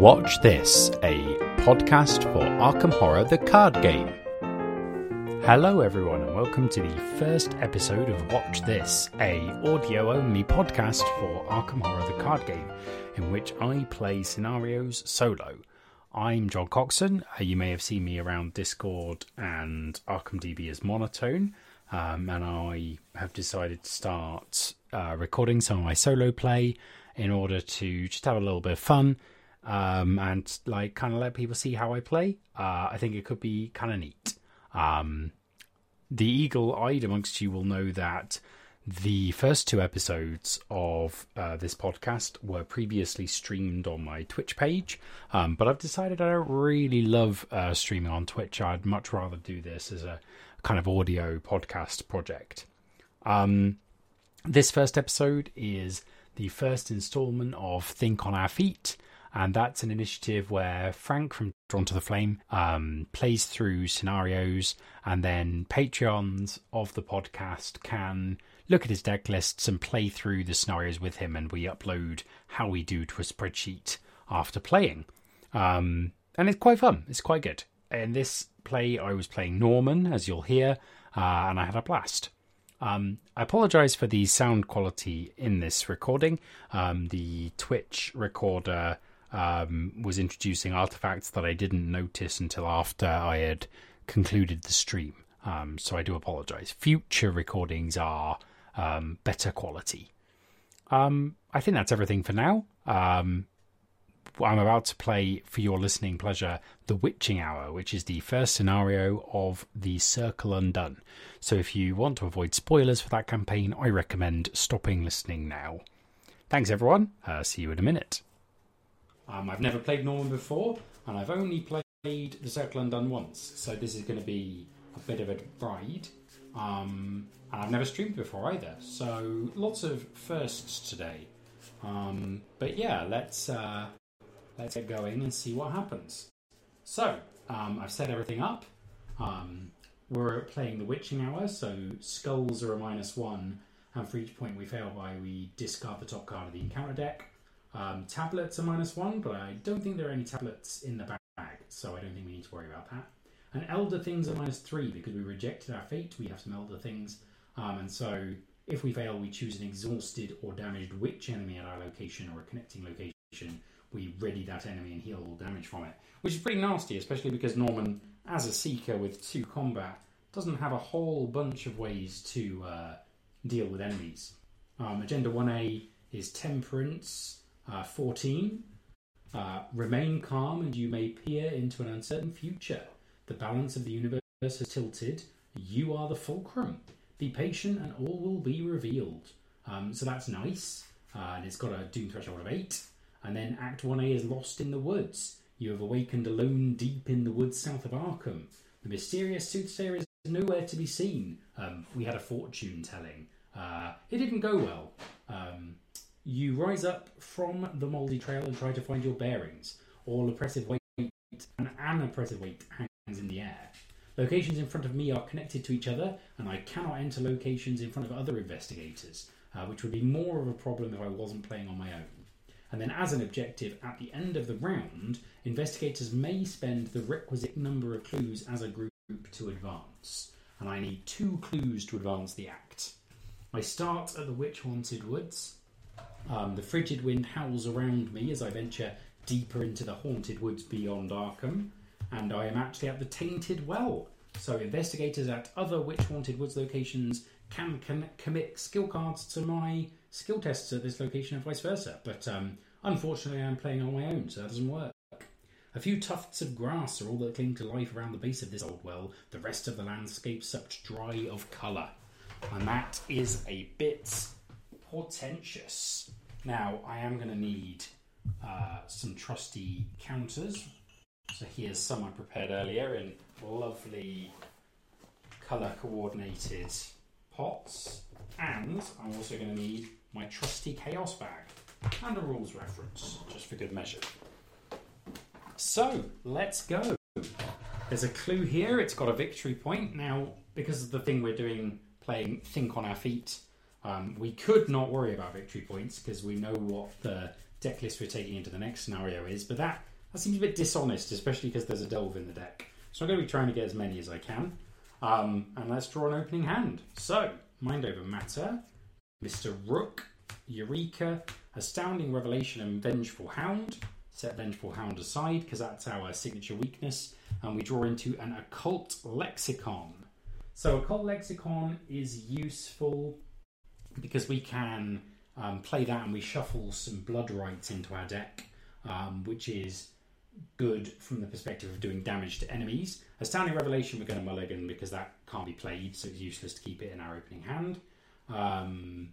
Watch This, a podcast for Arkham Horror the card game. Hello everyone and welcome to the first episode of Watch This, a audio only podcast for Arkham Horror the card game in which I play scenarios solo. I'm John Coxon. Uh, you may have seen me around Discord and Arkham DB as monotone. Um, and I have decided to start uh, recording some of my solo play in order to just have a little bit of fun um, and like kind of let people see how I play. Uh, I think it could be kind of neat. Um, the eagle-eyed amongst you will know that the first two episodes of uh, this podcast were previously streamed on my Twitch page, um, but I've decided I don't really love uh, streaming on Twitch. I'd much rather do this as a kind of audio podcast project. Um, this first episode is the first installment of Think on Our Feet, and that's an initiative where Frank from Drawn to the Flame um, plays through scenarios, and then Patreons of the podcast can look at his deck lists and play through the scenarios with him, and we upload how we do to a spreadsheet after playing. Um, and it's quite fun. It's quite good. In this play, I was playing Norman, as you'll hear, uh, and I had a blast. Um, I apologize for the sound quality in this recording. Um, the Twitch recorder um, was introducing artifacts that I didn't notice until after I had concluded the stream. Um, so I do apologize. Future recordings are um, better quality. Um, I think that's everything for now. Um, I'm about to play for your listening pleasure The Witching Hour, which is the first scenario of The Circle Undone. So if you want to avoid spoilers for that campaign, I recommend stopping listening now. Thanks, everyone. Uh, see you in a minute. Um, I've never played Norman before, and I've only played The Circle Undone once, so this is going to be a bit of a ride. Um, and I've never streamed before either, so lots of firsts today. Um, but yeah, let's uh, let's get going and see what happens. So um, I've set everything up. Um, we're playing the Witching Hour, so skulls are a minus one, and for each point we fail by, we discard the top card of the encounter deck. Um, tablets are minus one, but I don't think there are any tablets in the bag, so I don't think we need to worry about that. And elder things are minus three because we rejected our fate. We have some elder things, um, and so if we fail, we choose an exhausted or damaged witch enemy at our location or a connecting location. We ready that enemy and heal all damage from it, which is pretty nasty, especially because Norman, as a seeker with two combat, doesn't have a whole bunch of ways to uh, deal with enemies. Um, agenda 1A is Temperance, uh, 14. Uh, remain calm and you may peer into an uncertain future. The balance of the universe has tilted. You are the fulcrum. Be patient and all will be revealed. Um, so that's nice. Uh, and it's got a doom threshold of 8. And then Act 1A is Lost in the Woods. You have awakened alone deep in the woods south of Arkham. The mysterious soothsayer is nowhere to be seen. Um, we had a fortune telling. Uh, it didn't go well. Um, you rise up from the mouldy trail and try to find your bearings. All oppressive weight and an oppressive weight hangs in the air. Locations in front of me are connected to each other, and I cannot enter locations in front of other investigators, uh, which would be more of a problem if I wasn't playing on my own. And then, as an objective, at the end of the round, investigators may spend the requisite number of clues as a group to advance. And I need two clues to advance the act. I start at the Witch Haunted Woods. Um, the frigid wind howls around me as I venture deeper into the haunted woods beyond Arkham, and I am actually at the Tainted Well. So, investigators at other witch haunted woods locations can com- commit skill cards to my skill tests at this location and vice versa. But um, unfortunately, I'm playing on my own, so that doesn't work. A few tufts of grass are all that cling to life around the base of this old well. The rest of the landscape sucked dry of colour. And that is a bit portentous. Now, I am going to need uh, some trusty counters. So here's some I prepared earlier in lovely colour coordinated pots. And I'm also going to need my trusty chaos bag and a rules reference, just for good measure. So, let's go. There's a clue here, it's got a victory point. Now, because of the thing we're doing, playing Think on Our Feet, um, we could not worry about victory points because we know what the deck list we're taking into the next scenario is, but that that seems a bit dishonest, especially because there's a delve in the deck. So I'm going to be trying to get as many as I can. Um, and let's draw an opening hand. So, Mind Over Matter, Mr. Rook, Eureka, Astounding Revelation, and Vengeful Hound. Set Vengeful Hound aside because that's our signature weakness. And we draw into an Occult Lexicon. So, Occult Lexicon is useful because we can um, play that and we shuffle some Blood Rites into our deck, um, which is good from the perspective of doing damage to enemies. Astounding Revelation, we're going to mulligan because that can't be played, so it's useless to keep it in our opening hand. Um,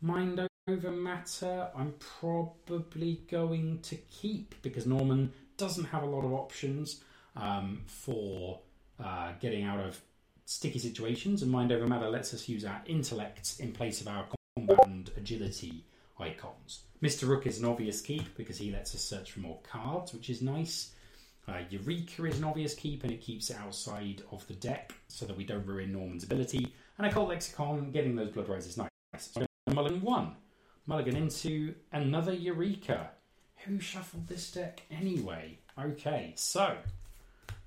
Mind over Matter, I'm probably going to keep because Norman doesn't have a lot of options um, for uh, getting out of sticky situations, and Mind over Matter lets us use our intellects in place of our combat and agility icons. Mr. Rook is an obvious keep because he lets us search for more cards, which is nice. Uh, Eureka is an obvious keep and it keeps it outside of the deck so that we don't ruin Norman's ability. And a Occult Lexicon, getting those Blood Rites is nice. So Mulligan 1. Mulligan into another Eureka. Who shuffled this deck anyway? Okay, so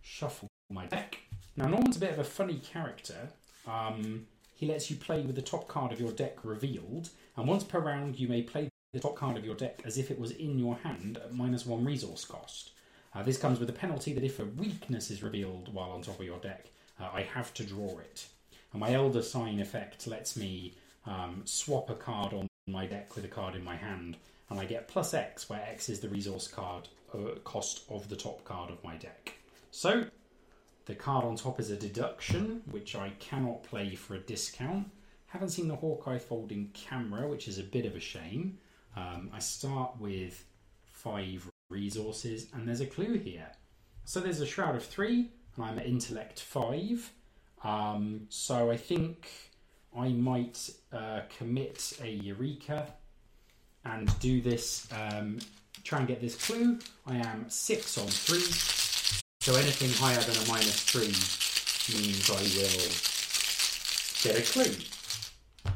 shuffle my deck. Now, Norman's a bit of a funny character. Um, he lets you play with the top card of your deck revealed, and once per round, you may play the top card of your deck as if it was in your hand at minus one resource cost. Uh, this comes with a penalty that if a weakness is revealed while on top of your deck, uh, I have to draw it. And my Elder Sign effect lets me um, swap a card on my deck with a card in my hand, and I get plus X, where X is the resource card uh, cost of the top card of my deck. So, the card on top is a deduction, which I cannot play for a discount. Haven't seen the Hawkeye folding camera, which is a bit of a shame. Um, I start with five resources, and there's a clue here. So there's a Shroud of Three, and I'm at Intellect Five. Um, so I think I might uh, commit a Eureka and do this, um, try and get this clue. I am six on three, so anything higher than a minus three means I will get a clue.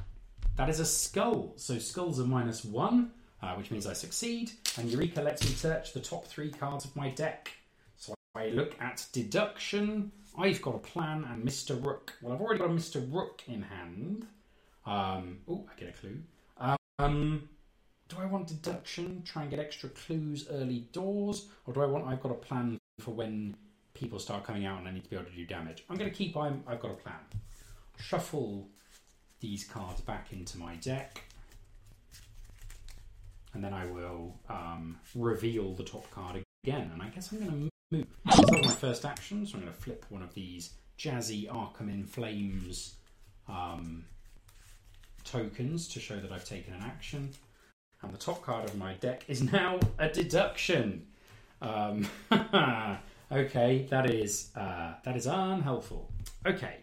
That is a skull. So skulls are minus one, uh, which means I succeed. And Eureka lets me search the top three cards of my deck. So I look at deduction. I've got a plan and Mr. Rook. Well, I've already got a Mr. Rook in hand. Um, oh, I get a clue. Um, do I want deduction? Try and get extra clues early doors, or do I want? I've got a plan for when people start coming out and I need to be able to do damage. I'm going to keep. I'm, I've got a plan. Shuffle these cards back into my deck. And then I will um, reveal the top card again. And I guess I'm going to move. That's my first action. So I'm going to flip one of these jazzy Arkham in Flames um, tokens to show that I've taken an action. And the top card of my deck is now a deduction. Um, okay, that is uh, that is unhelpful. Okay,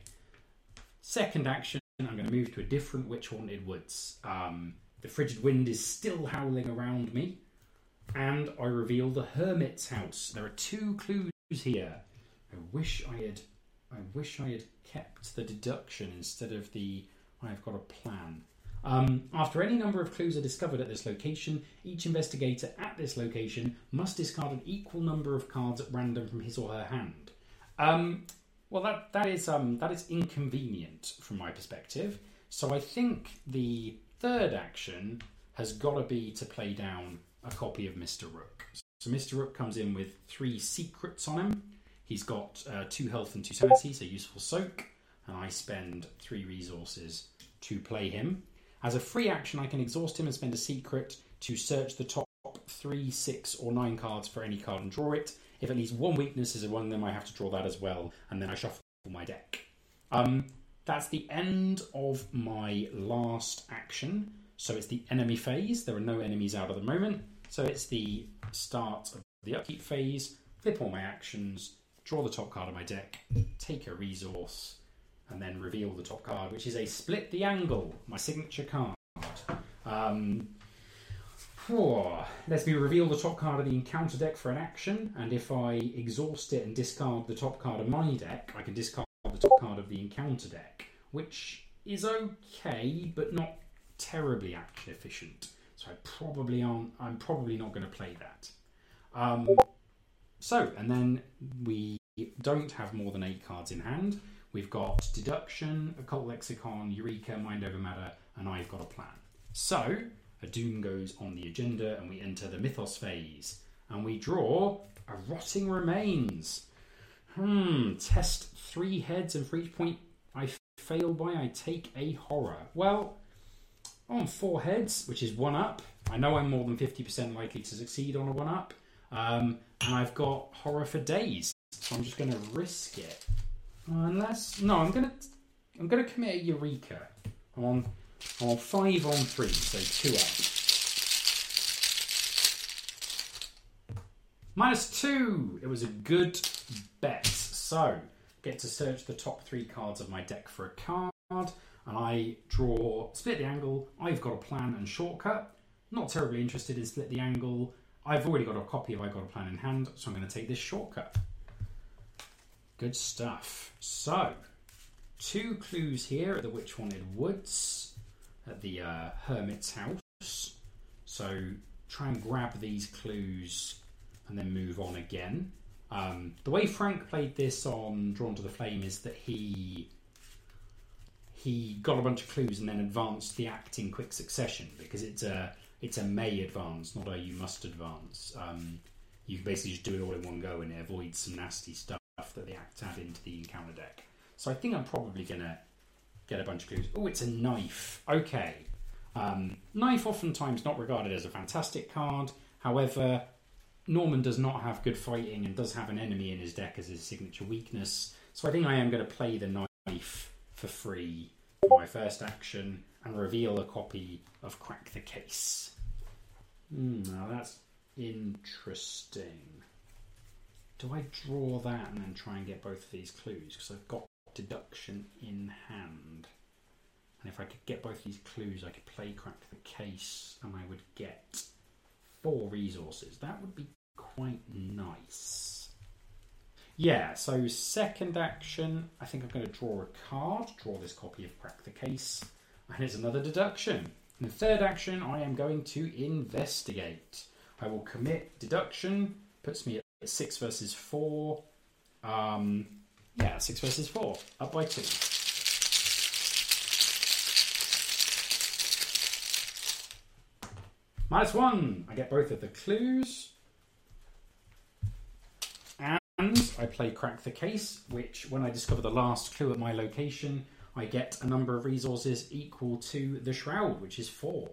second action I'm going to move to a different Witch Haunted Woods. Um, the frigid wind is still howling around me, and I reveal the Hermit's house. There are two clues here. I wish I had. I wish I had kept the deduction instead of the. I've got a plan. Um, after any number of clues are discovered at this location, each investigator at this location must discard an equal number of cards at random from his or her hand. Um, well, that that is um, that is inconvenient from my perspective. So I think the third action has got to be to play down a copy of Mister Rook. So Mister Rook comes in with three secrets on him. He's got uh, two health and two sanity, so useful soak, and I spend three resources to play him. As a free action, I can exhaust him and spend a secret to search the top three, six, or nine cards for any card and draw it. If at least one weakness is among them, I have to draw that as well, and then I shuffle my deck. Um, that's the end of my last action. So it's the enemy phase. There are no enemies out at the moment. So it's the start of the upkeep phase. Flip all my actions, draw the top card of my deck, take a resource, and then reveal the top card, which is a split the angle, my signature card. Um, Let's me reveal the top card of the encounter deck for an action, and if I exhaust it and discard the top card of my deck, I can discard the top card of the encounter deck, which is okay, but not terribly action efficient. So I probably aren't. I'm probably not going to play that. Um, so, and then we don't have more than eight cards in hand. We've got Deduction, Occult Lexicon, Eureka, Mind Over Matter, and I've got a plan. So, a Doom goes on the agenda, and we enter the Mythos phase. And we draw a Rotting Remains. Hmm, test three heads, and for each point I fail by, I take a horror. Well, on four heads, which is one up, I know I'm more than 50% likely to succeed on a one up. Um, and I've got horror for days, so I'm just going to risk it. Uh, unless no, I'm gonna I'm gonna commit a eureka. On on five on three, so two up. Minus two. It was a good bet. So get to search the top three cards of my deck for a card, and I draw split the angle. I've got a plan and shortcut. Not terribly interested in split the angle. I've already got a copy of I Got a Plan in hand, so I'm going to take this shortcut. Good stuff. So, two clues here at the Witch Haunted Woods at the uh, Hermit's house. So, try and grab these clues and then move on again. Um, the way Frank played this on Drawn to the Flame is that he he got a bunch of clues and then advanced the act in quick succession because it's a it's a may advance, not a you must advance. Um, you basically just do it all in one go and it avoids some nasty stuff that the act add into the encounter deck. So I think I'm probably gonna get a bunch of clues. Oh, it's a knife. Okay. Um, knife oftentimes not regarded as a fantastic card. However, Norman does not have good fighting and does have an enemy in his deck as his signature weakness. So I think I am going to play the knife for free for my first action and reveal a copy of Crack the Case. Mm, now that's interesting. Do I draw that and then try and get both of these clues? Because I've got deduction in hand. And if I could get both these clues, I could play Crack the Case and I would get four resources. That would be quite nice. Yeah, so second action, I think I'm going to draw a card, draw this copy of Crack the Case, and it's another deduction. In the third action, I am going to investigate. I will commit deduction, puts me at 6 versus 4. Um, yeah, 6 versus 4, up by 2. Minus 1, I get both of the clues. And I play Crack the Case, which, when I discover the last clue at my location, I get a number of resources equal to the Shroud, which is four.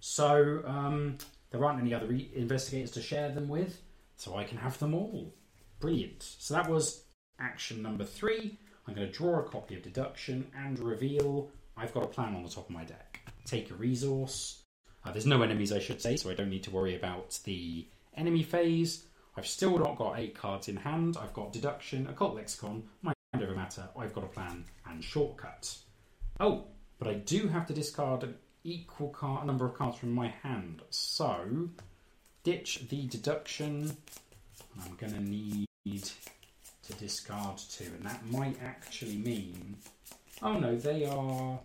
So um, there aren't any other re- investigators to share them with, so I can have them all. Brilliant. So that was action number three. I'm going to draw a copy of deduction and reveal I've got a plan on the top of my deck. Take a resource. Uh, there's no enemies, I should say, so I don't need to worry about the enemy phase. I've still not got eight cards in hand. I've got deduction, occult lexicon, mind over matter. I've got a plan and shortcut. Oh, but I do have to discard an equal card, a number of cards from my hand. So, ditch the deduction. I'm going to need to discard two, and that might actually mean. Oh no, they are.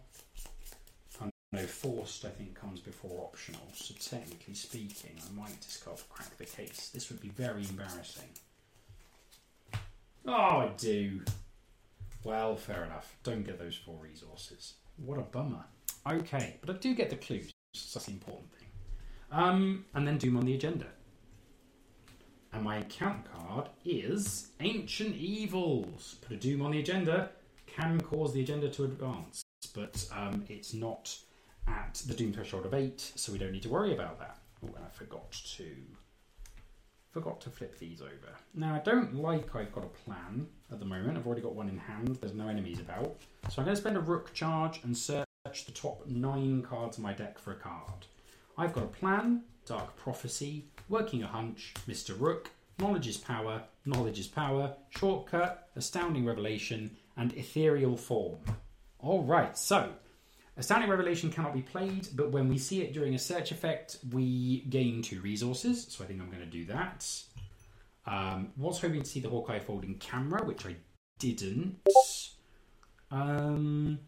Oh, no, forced I think comes before optional. So technically speaking, I might discard crack the case. This would be very embarrassing. Oh, I do. Well, fair enough. Don't get those four resources. What a bummer. Okay, but I do get the clues. That's the important thing. Um, and then Doom on the agenda. And my account card is Ancient Evils. Put a Doom on the agenda can cause the agenda to advance, but um, it's not at the Doom threshold of 8, so we don't need to worry about that. Oh, and I forgot to forgot to flip these over. Now, I don't like I've got a plan at the moment. I've already got one in hand. There's no enemies about. So I'm going to spend a rook charge and search the top nine cards in my deck for a card. I've got a plan, Dark Prophecy, Working a Hunch, Mr. Rook, Knowledge is Power, Knowledge is Power, Shortcut, Astounding Revelation, and Ethereal Form. Alright, so Astounding Revelation cannot be played, but when we see it during a search effect, we gain two resources, so I think I'm going to do that. Um, was hoping to see the Hawkeye folding camera, which I didn't. Um,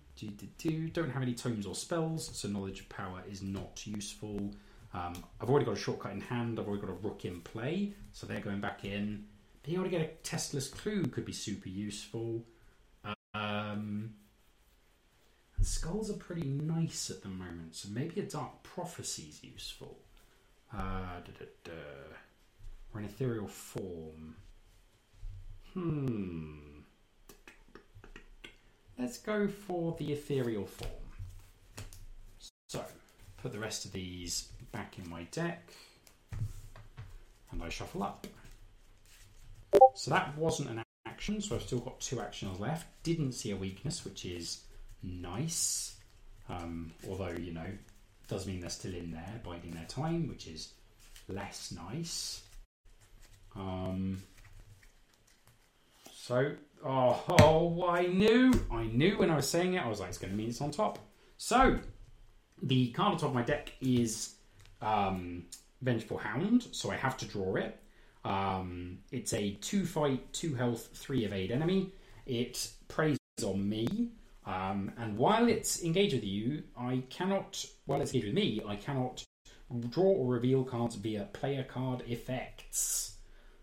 don't have any tomes or spells, so Knowledge is Power is not useful. Um, I've already got a shortcut in hand, I've already got a rook in play, so they're going back in. being able to get a testless clue could be super useful. Um, and skulls are pretty nice at the moment, so maybe a dark prophecy is useful. Uh, da, da, da. Or an ethereal form. Hmm. Let's go for the ethereal form. So, put the rest of these back in my deck, and I shuffle up. So that wasn't an action, so I've still got two actions left. Didn't see a weakness, which is nice. Um, although, you know, does mean they're still in there, biding their time, which is less nice. Um, so, oh, oh, I knew, I knew when I was saying it, I was like, it's going to mean it's on top. So, the card on top of my deck is um, Vengeful Hound, so I have to draw it. Um, it's a two fight, two health, three evade enemy. It preys on me, um, and while it's engaged with you, I cannot. While it's engaged with me, I cannot draw or reveal cards via player card effects.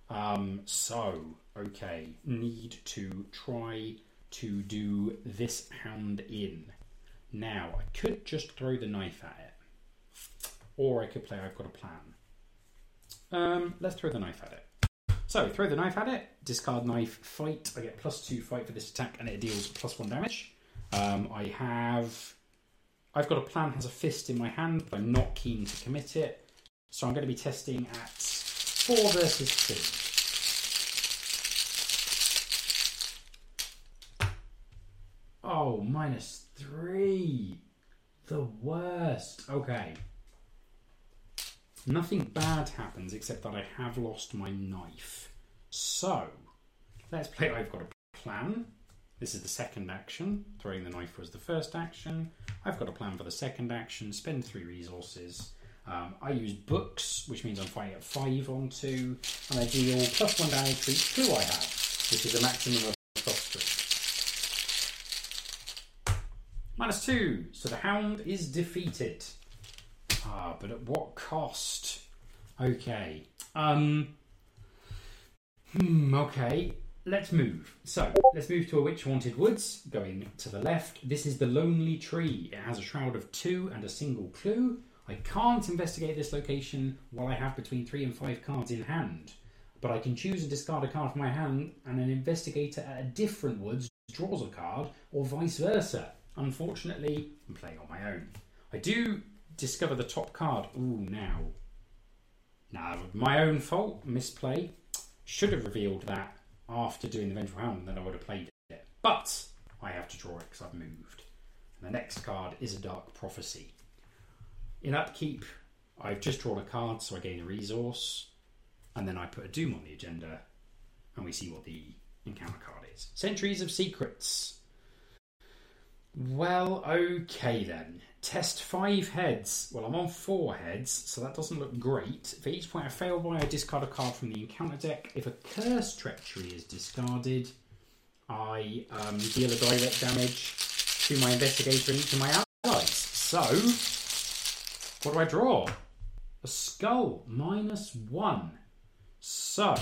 Um, so, okay, need to try to do this hand in. Now, I could just throw the knife at it, or I could play I've got a plan. Um, let's throw the knife at it. So, throw the knife at it, discard knife, fight. I get plus two fight for this attack, and it deals plus one damage. Um, I have. I've got a plan, has a fist in my hand, but I'm not keen to commit it. So I'm going to be testing at 4 versus 2. Oh, minus 3. The worst. Okay. Nothing bad happens except that I have lost my knife. So, let's play I've got a plan. This is the second action. Throwing the knife was the first action. I've got a plan for the second action. Spend three resources. Um, I use books, which means I'm fighting at five on two, and I deal plus one damage for each clue I have, which is a maximum of plus three. Minus two, so the hound is defeated. Ah, but at what cost? Okay. Um. Hmm. Okay let's move. So, let's move to a Witch Haunted Woods, going to the left. This is the Lonely Tree. It has a shroud of two and a single clue. I can't investigate this location while I have between three and five cards in hand, but I can choose and discard a card from my hand, and an investigator at a different woods draws a card, or vice versa. Unfortunately, I'm playing on my own. I do discover the top card. Ooh, now. Now, my own fault, misplay. Should have revealed that after doing the Vengeful Hound, then I would have played it. But I have to draw it because I've moved. And the next card is a Dark Prophecy. In upkeep, I've just drawn a card, so I gain a resource, and then I put a Doom on the agenda, and we see what the encounter card is. Centuries of Secrets. Well, okay then. Test five heads. Well, I'm on four heads, so that doesn't look great. For each point I fail by, I discard a card from the encounter deck. If a curse treachery is discarded, I um, deal a direct damage to my investigator and each of my allies. So, what do I draw? A skull, minus one. So,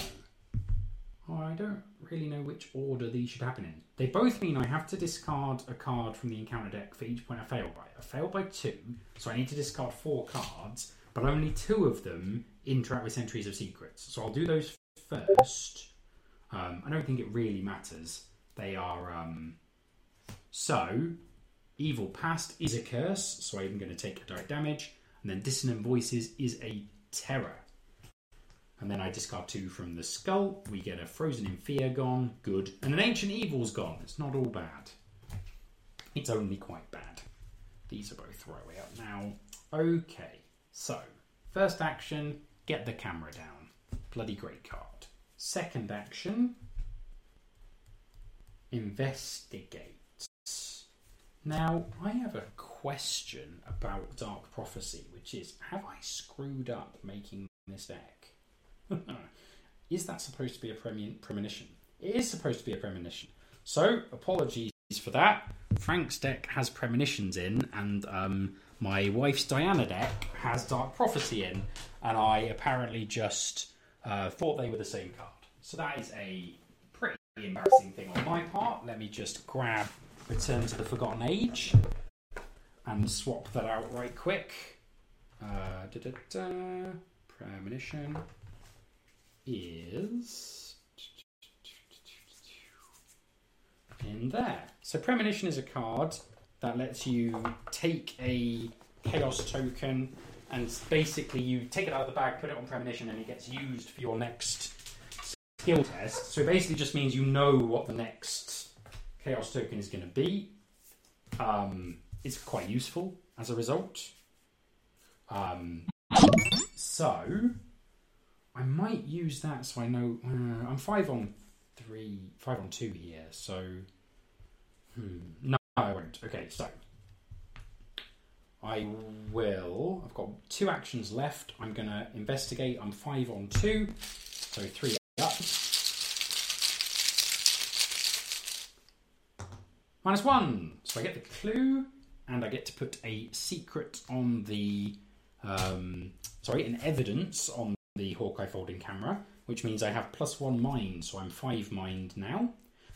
Oh, I don't really know which order these should happen in. They both mean I have to discard a card from the encounter deck for each point I fail by. I failed by two, so I need to discard four cards, but only two of them interact with Centuries of Secrets. So I'll do those first. Um, I don't think it really matters. They are. Um... So, Evil Past is a curse, so I'm going to take direct damage, and then Dissonant Voices is a terror. And then I discard two from the skull. We get a Frozen in Fear gone. Good. And an Ancient Evil's gone. It's not all bad. It's only quite bad. These are both throwaway up now. Okay. So, first action, get the camera down. Bloody great card. Second action, investigate. Now, I have a question about Dark Prophecy, which is have I screwed up making this deck? is that supposed to be a premonition? It is supposed to be a premonition. So, apologies for that. Frank's deck has premonitions in, and um, my wife's Diana deck has Dark Prophecy in, and I apparently just uh, thought they were the same card. So that is a pretty embarrassing thing on my part. Let me just grab Return to the Forgotten Age and swap that out right quick. Uh. Premonition is in there. So Premonition is a card that lets you take a Chaos token and basically you take it out of the bag, put it on Premonition, and it gets used for your next skill test. So it basically just means you know what the next Chaos token is going to be. Um, it's quite useful as a result. Um, so I might use that so I know uh, I'm five on three, five on two here. So hmm, no, I won't. Okay, so I will. I've got two actions left. I'm going to investigate. I'm five on two, so three Minus one. So I get the clue, and I get to put a secret on the. Um, sorry, an evidence on the Hawkeye folding camera, which means I have plus one mind, so I'm five mind now.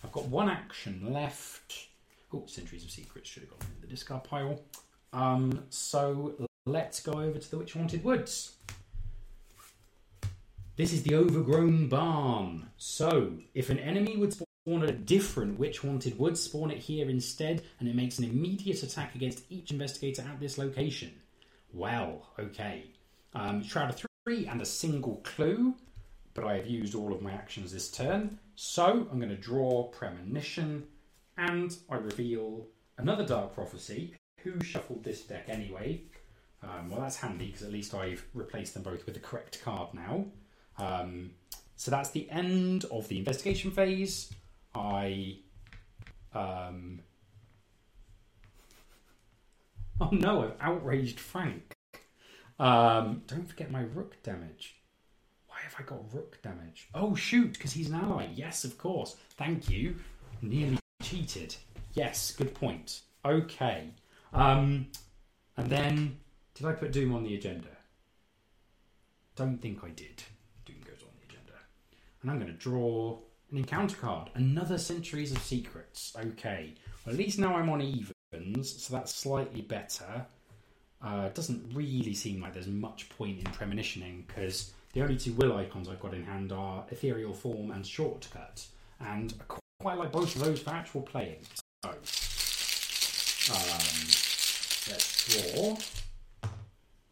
I've got one action left. Oh, Centuries of Secrets should have gone in the discard pile. Um, so let's go over to the Witch Haunted Woods. This is the overgrown barn. So, if an enemy would spawn at a different Witch Haunted Woods, spawn it here instead, and it makes an immediate attack against each investigator at this location. Well, okay. Um, Shroud of Three and a single clue, but I have used all of my actions this turn. So, I'm going to draw Premonition, and I reveal another Dark Prophecy. Who shuffled this deck anyway? Um, well, that's handy because at least I've replaced them both with the correct card now. Um, so that's the end of the investigation phase. I. Um, oh no, I've outraged Frank. Um, don't forget my rook damage. Why have I got rook damage? Oh shoot, because he's an ally. Yes, of course. Thank you. Nearly cheated. Yes, good point. Okay. Um, and then, did I put Doom on the agenda? Don't think I did. Doom goes on the agenda. And I'm going to draw an encounter card. Another Centuries of Secrets. Okay. Well, at least now I'm on evens, so that's slightly better. Uh, doesn't really seem like there's much point in premonitioning because the only two will icons I've got in hand are Ethereal Form and Shortcut. And I quite like both of those for actual playing. So, um, let's draw.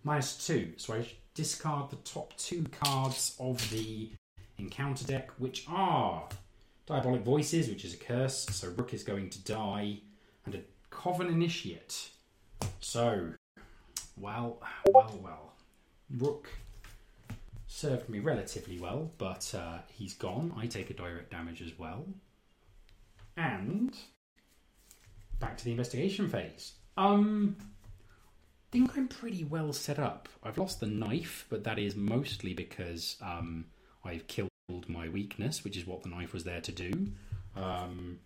Minus two. So I discard the top two cards of the encounter deck, which are Diabolic Voices, which is a curse, so Rook is going to die, and a Coven Initiate. So, well, well, well. Rook served me relatively well, but uh, he's gone. I take a direct damage as well. And back to the investigation phase. Um, I think I'm pretty well set up. I've lost the knife, but that is mostly because um, I've killed my weakness, which is what the knife was there to do. Um,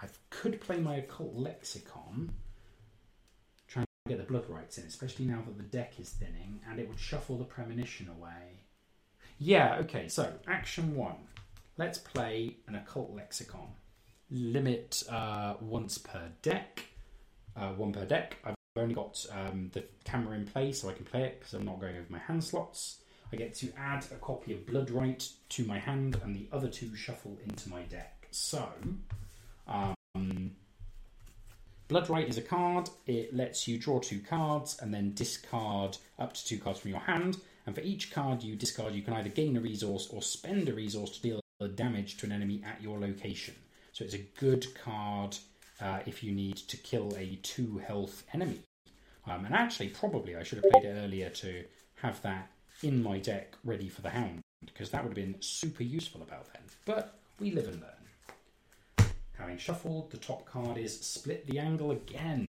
I could play my occult lexicon, trying to get the blood rites in, especially now that the deck is thinning, and it would shuffle the premonition away. Yeah, okay, so action one. Let's play an occult lexicon limit uh, once per deck, uh, one per deck. I've only got um, the camera in play, so I can play it because I'm not going over my hand slots. I get to add a copy of Bloodrite to my hand, and the other two shuffle into my deck. So, um, Bloodrite is a card. It lets you draw two cards and then discard up to two cards from your hand. And for each card you discard, you can either gain a resource or spend a resource to deal damage to an enemy at your location. So it's a good card uh, if you need to kill a two health enemy. Um, and actually, probably I should have played it earlier to have that in my deck ready for the hound, because that would have been super useful about then. But we live and learn. Having shuffled, the top card is Split the Angle again.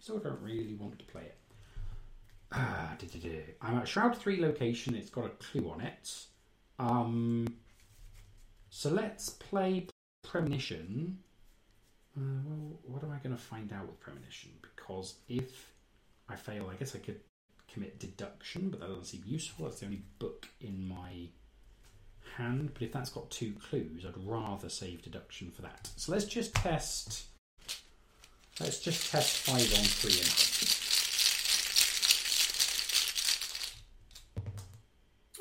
So I don't really want to play it. Ah, I'm at Shroud 3 location, it's got a clue on it. Um, so let's play premonition. Uh, well, what am I going to find out with premonition? Because if I fail, I guess I could commit deduction, but that doesn't seem useful. That's the only book in my hand, but if that's got two clues, I'd rather save deduction for that. So let's just test. Let's just test five on three and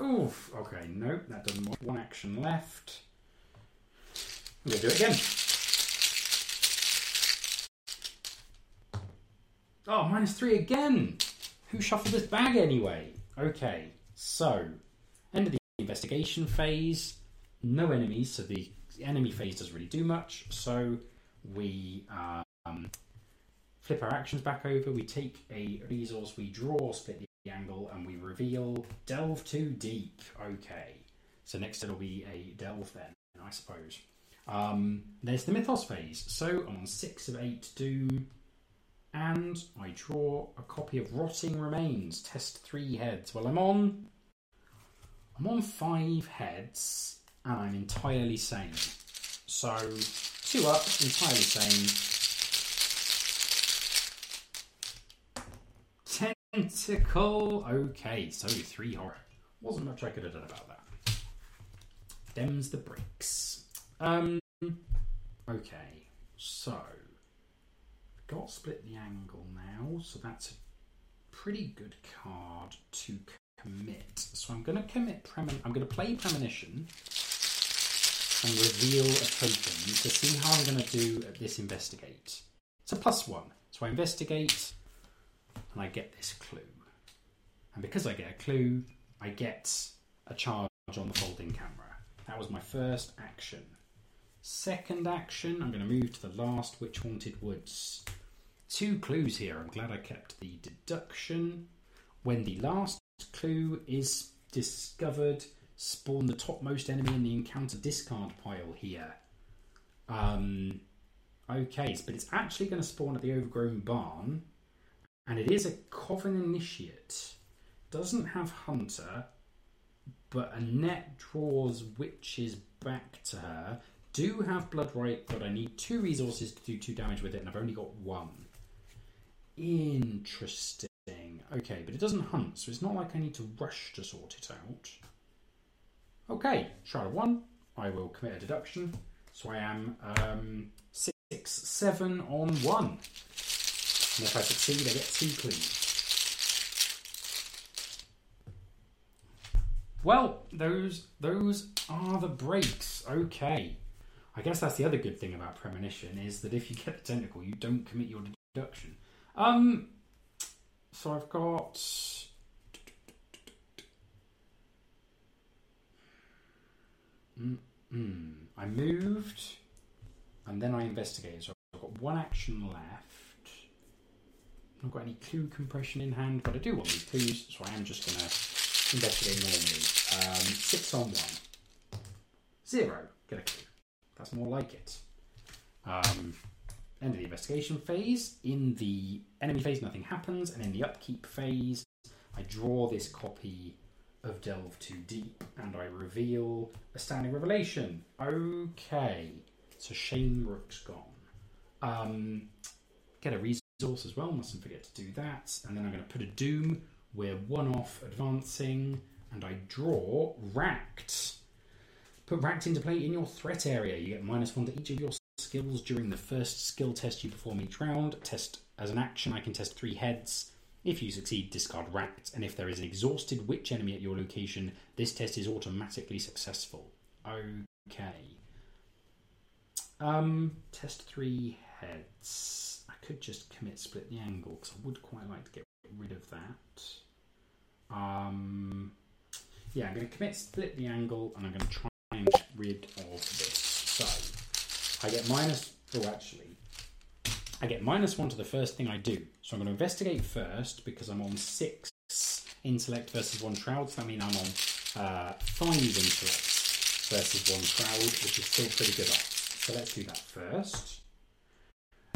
hope. Oof. Okay. Nope. That doesn't work. One action left. I'm gonna do it again. Oh, minus three again. Who shuffled this bag anyway? Okay. So, end of the investigation phase. No enemies, so the enemy phase doesn't really do much. So we um, flip our actions back over. We take a resource, we draw, split the angle, and we reveal delve too deep. Okay. So next it'll be a delve then, I suppose. Um, there's the mythos phase. So I'm on six of eight doom, and I draw a copy of Rotting Remains. Test three heads. Well, I'm on I'm on five heads and I'm entirely sane. So, two up, entirely sane. Tentacle. Okay, so three horror. Wasn't much I could have done about that. Dems the bricks. Um. Okay, so got split the angle now, so that's a pretty good card to commit. So I'm going to commit. Premin- I'm going to play premonition and reveal a token to see how I'm going to do at this investigate. It's a plus one. So I investigate and I get this clue. And because I get a clue, I get a charge on the folding camera. That was my first action. Second action, I'm going to move to the last Witch Haunted Woods. Two clues here. I'm glad I kept the deduction. When the last clue is discovered, spawn the topmost enemy in the encounter discard pile here. Um, okay, but it's actually going to spawn at the overgrown barn, and it is a Coven Initiate. Doesn't have Hunter, but Anette draws witches back to her. Do have Blood Rite, but I need two resources to do two damage with it, and I've only got one. Interesting. Okay, but it doesn't hunt, so it's not like I need to rush to sort it out. Okay, shroud of one. I will commit a deduction. So I am um, six, seven on one. And if I succeed, I get two clues. Well, those those are the breaks. Okay. I guess that's the other good thing about premonition is that if you get the tentacle, you don't commit your deduction. Um, so I've got. Mm-mm. I moved and then I investigated. So I've got one action left. I've not got any clue compression in hand, but I do want these clues, so I am just going to investigate normally. Um, six on one. Zero. Get a clue. That's more like it. Um, end of the investigation phase. In the enemy phase, nothing happens, and in the upkeep phase, I draw this copy of Delve Too Deep and I reveal Astounding Revelation. Okay, so Shane Rook's gone. Um, get a resource as well, mustn't forget to do that. And then I'm going to put a Doom. We're one off advancing, and I draw Racked. Put Racked into play in your threat area. You get minus one to each of your skills during the first skill test you perform each round. Test as an action, I can test three heads. If you succeed, discard Racked, and if there is an exhausted witch enemy at your location, this test is automatically successful. Okay. Um, test three heads. I could just commit split the angle because I would quite like to get rid of that. Um, yeah, I'm going to commit split the angle, and I'm going to try rid of this. So I get minus. Oh, actually, I get minus one to the first thing I do. So I'm going to investigate first because I'm on six intellect versus one shroud. So that means I'm on uh, five intellect versus one shroud, which is still pretty good. So let's do that first.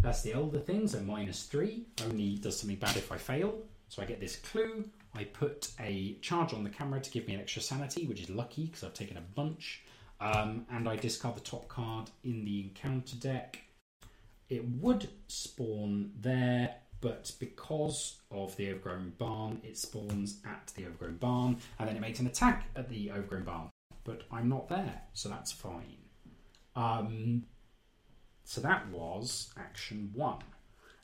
That's the elder thing, so minus three. Only does something bad if I fail. So I get this clue. I put a charge on the camera to give me an extra sanity, which is lucky because I've taken a bunch. Um, and I discard the top card in the encounter deck. It would spawn there, but because of the overgrown barn, it spawns at the overgrown barn, and then it makes an attack at the overgrown barn. but I'm not there, so that's fine. Um, so that was action one.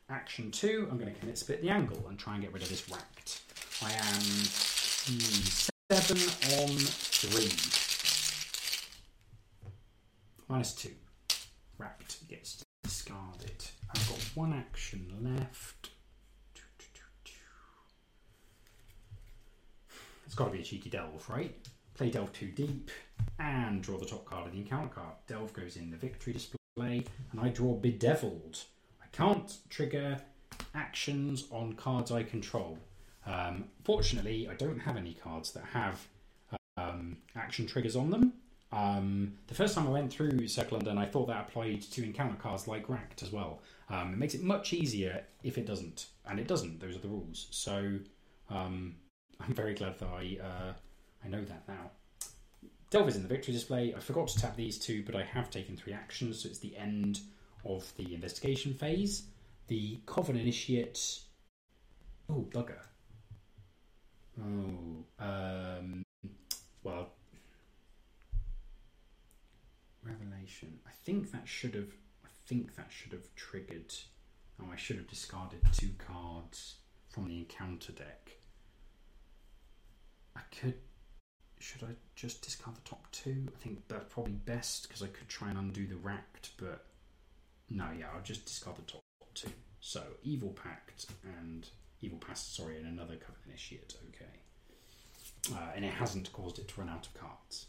Action two, I'm going to commit split the angle and try and get rid of this racked. I am seven on three. Minus two. Wrapped gets discarded. I've got one action left. It's got to be a cheeky delve, right? Play delve too deep and draw the top card of the encounter card. Delve goes in the victory display, and I draw bedeviled. I can't trigger actions on cards I control. Um, fortunately, I don't have any cards that have um, action triggers on them. Um, the first time I went through Circle Undone, I thought that applied to encounter cards like Racked as well. Um, it makes it much easier if it doesn't, and it doesn't. Those are the rules. So um, I'm very glad that I uh, I know that now. Delve is in the victory display. I forgot to tap these two, but I have taken three actions, so it's the end of the investigation phase. The Coven Initiate. Oh, bugger. Oh, um, well, Revelation. I think that should have. I think that should have triggered. Oh, I should have discarded two cards from the encounter deck. I could. Should I just discard the top two? I think that's probably best because I could try and undo the racked, but no, yeah, I'll just discard the top two. So evil pact and evil past, sorry, and another coven initiate. Okay, uh, and it hasn't caused it to run out of cards.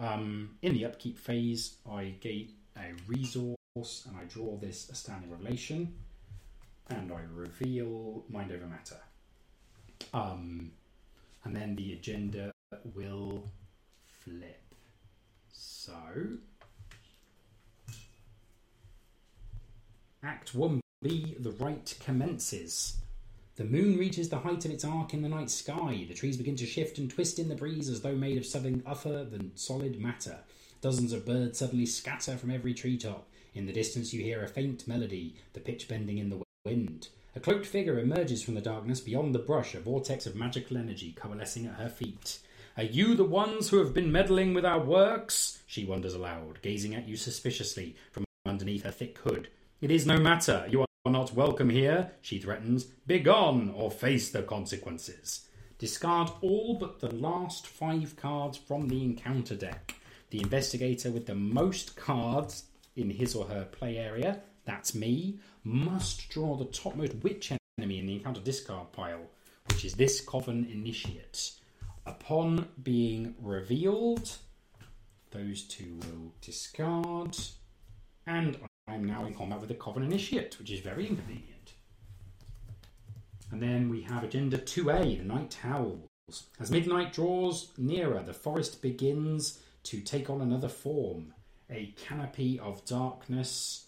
Um, in the upkeep phase, I get a resource and I draw this astounding revelation, and I reveal mind over matter. Um, and then the agenda will flip. So, Act 1b The Rite Commences. The moon reaches the height of its arc in the night sky. The trees begin to shift and twist in the breeze as though made of something other than solid matter. Dozens of birds suddenly scatter from every treetop. In the distance, you hear a faint melody, the pitch bending in the wind. A cloaked figure emerges from the darkness beyond the brush, a vortex of magical energy coalescing at her feet. Are you the ones who have been meddling with our works? She wonders aloud, gazing at you suspiciously from underneath her thick hood. It is no matter. You are not welcome here, she threatens. Begone, or face the consequences. Discard all but the last five cards from the encounter deck. The investigator with the most cards in his or her play area, that's me, must draw the topmost witch enemy in the encounter discard pile, which is this Coven Initiate. Upon being revealed, those two will discard, and I'm now in combat with the Coven Initiate, which is very inconvenient. And then we have Agenda 2A, the Night Howls. As midnight draws nearer, the forest begins to take on another form. A canopy of darkness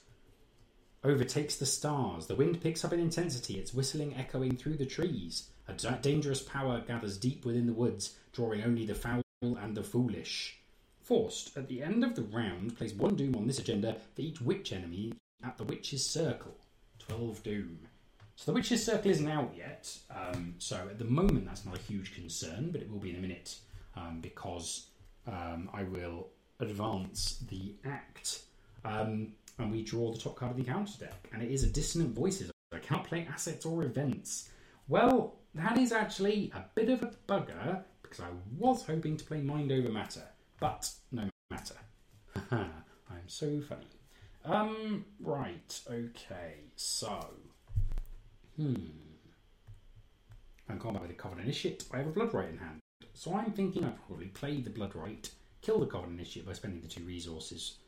overtakes the stars. The wind picks up in intensity, its whistling echoing through the trees. A dangerous power gathers deep within the woods, drawing only the foul and the foolish. Forced, at the end of the round, place one doom on this agenda for each witch enemy at the witch's circle. 12 doom. So the witch's circle isn't out yet, um, so at the moment that's not a huge concern, but it will be in a minute um, because um, I will advance the act. Um, and we draw the top card of the encounter deck, and it is a dissonant voices. I cannot play assets or events. Well, that is actually a bit of a bugger because I was hoping to play mind over matter. But no matter. I'm so funny. Um, right, okay, so. Hmm. I'm combat with the Coven Initiate. I have a Blood Rite in hand. So I'm thinking I'd probably play the Blood Rite, kill the Coven Initiate by spending the two resources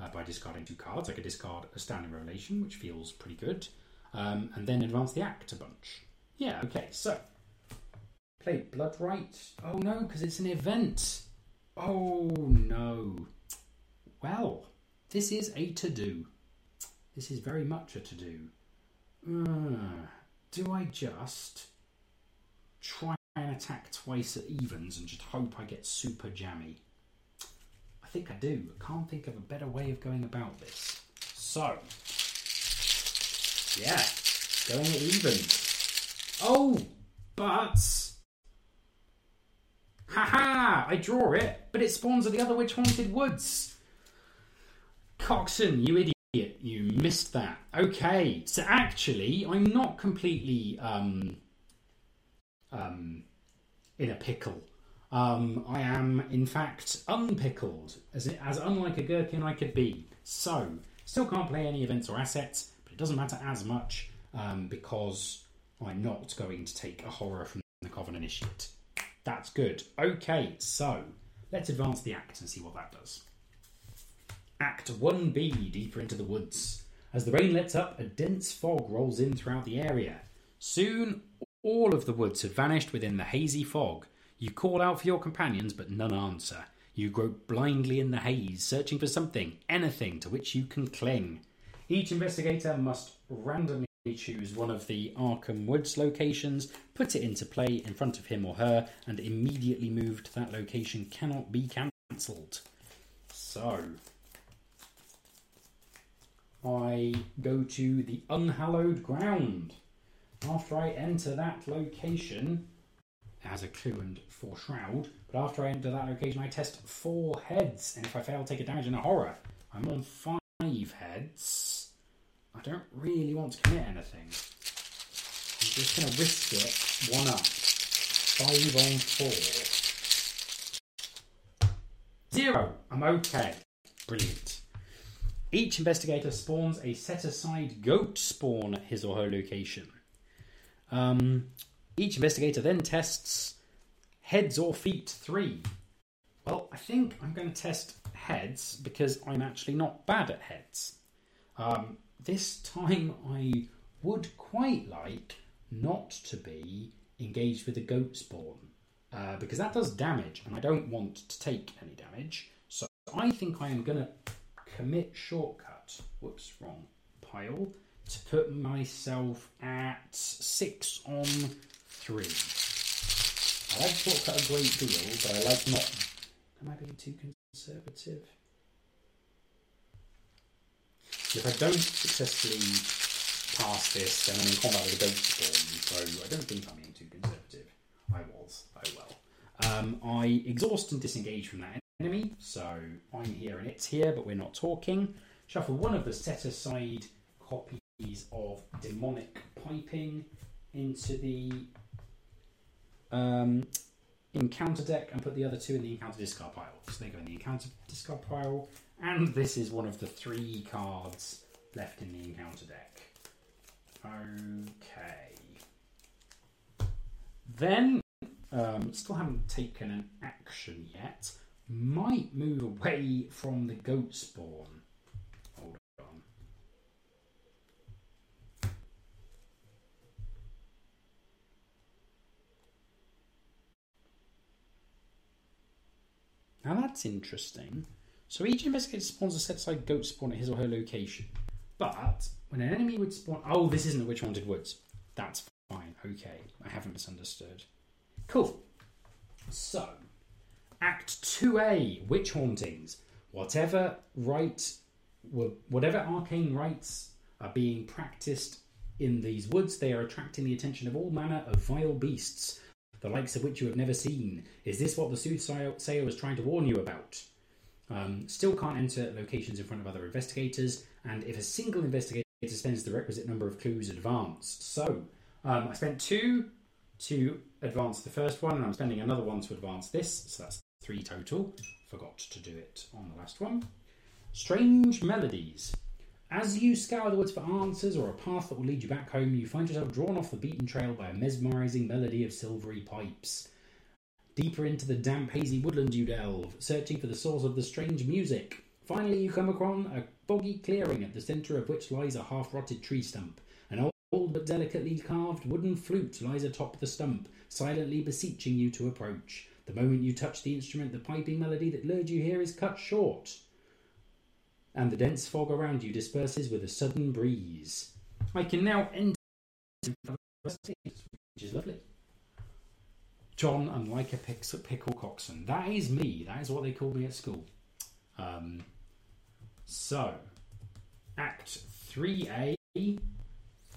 uh, by discarding two cards. I could discard Astounding Revelation, which feels pretty good, um, and then advance the Act a bunch. Yeah, okay, so. Play Blood Rite. Oh no, because it's an event. Oh no. Well, this is a to do. This is very much a to do. Uh, do I just try and attack twice at evens and just hope I get super jammy? I think I do. I can't think of a better way of going about this. So, yeah, going at evens. Oh, but Haha! I draw it, but it spawns at the other witch haunted woods. Coxon, you idiot! You missed that. Okay, so actually, I'm not completely um, um, in a pickle. Um, I am, in fact, unpickled, as, as unlike a gherkin I could be. So, still can't play any events or assets, but it doesn't matter as much um, because I'm not going to take a horror from the Coven Initiate. That's good. Okay, so let's advance the act and see what that does. Act 1B Deeper into the Woods. As the rain lets up, a dense fog rolls in throughout the area. Soon, all of the woods have vanished within the hazy fog. You call out for your companions, but none answer. You grope blindly in the haze, searching for something, anything to which you can cling. Each investigator must randomly choose one of the Arkham Woods locations, put it into play in front of him or her, and immediately move to that location cannot be cancelled. So, I go to the unhallowed ground. After I enter that location, has a clue and four shroud, but after I enter that location, I test four heads, and if I fail, take a damage and a horror. I'm on five heads. I don't really want to commit anything. Just going to risk it. One up. Five on four. Zero. I'm okay. Brilliant. Each investigator spawns a set aside goat spawn at his or her location. Um, each investigator then tests heads or feet three. Well, I think I'm going to test heads because I'm actually not bad at heads. Um, this time I would quite like not to be engaged with a goat spawn uh, because that does damage and I don't want to take any damage. So I think I am going to commit shortcut. Whoops, wrong pile. To put myself at six on three. I like shortcut a great deal, but I like not. Am I being too conservative? If I don't successfully pass this, and I'm in combat with a goat spawn, so I don't think I'm being too conservative. I was, oh well. Um, I exhaust and disengage from that enemy, so I'm here and it's here, but we're not talking. Shuffle one of the set aside copies of demonic piping into the um, encounter deck and put the other two in the encounter discard pile. So they go in the encounter discard pile, and this is one of the three cards left in the encounter deck. Okay. Then, um, still haven't taken an action yet. Might move away from the goat spawn. Hold on. Now that's interesting. So each investigator spawns a set aside goat spawn at his or her location. But when an enemy would spawn. Oh, this isn't the Witch Haunted Woods. That's fine. Okay. I haven't misunderstood. Cool. So, Act 2A Witch Hauntings. Whatever right. Whatever arcane rites are being practiced in these woods, they are attracting the attention of all manner of vile beasts, the likes of which you have never seen. Is this what the soothsayer was trying to warn you about? Um, still can't enter locations in front of other investigators, and if a single investigator spends the requisite number of clues advanced. So, um, I spent two to advance the first one, and I'm spending another one to advance this, so that's three total. Forgot to do it on the last one. Strange melodies. As you scour the woods for answers or a path that will lead you back home, you find yourself drawn off the beaten trail by a mesmerizing melody of silvery pipes. Deeper into the damp, hazy woodland you delve, searching for the source of the strange music. Finally, you come upon a boggy clearing at the centre of which lies a half rotted tree stump. An old but delicately carved wooden flute lies atop the stump, silently beseeching you to approach. The moment you touch the instrument, the piping melody that lured you here is cut short and the dense fog around you disperses with a sudden breeze. I can now enter which is lovely. John, unlike a pickle coxswain. That is me. That is what they called me at school. Um, so, Act 3A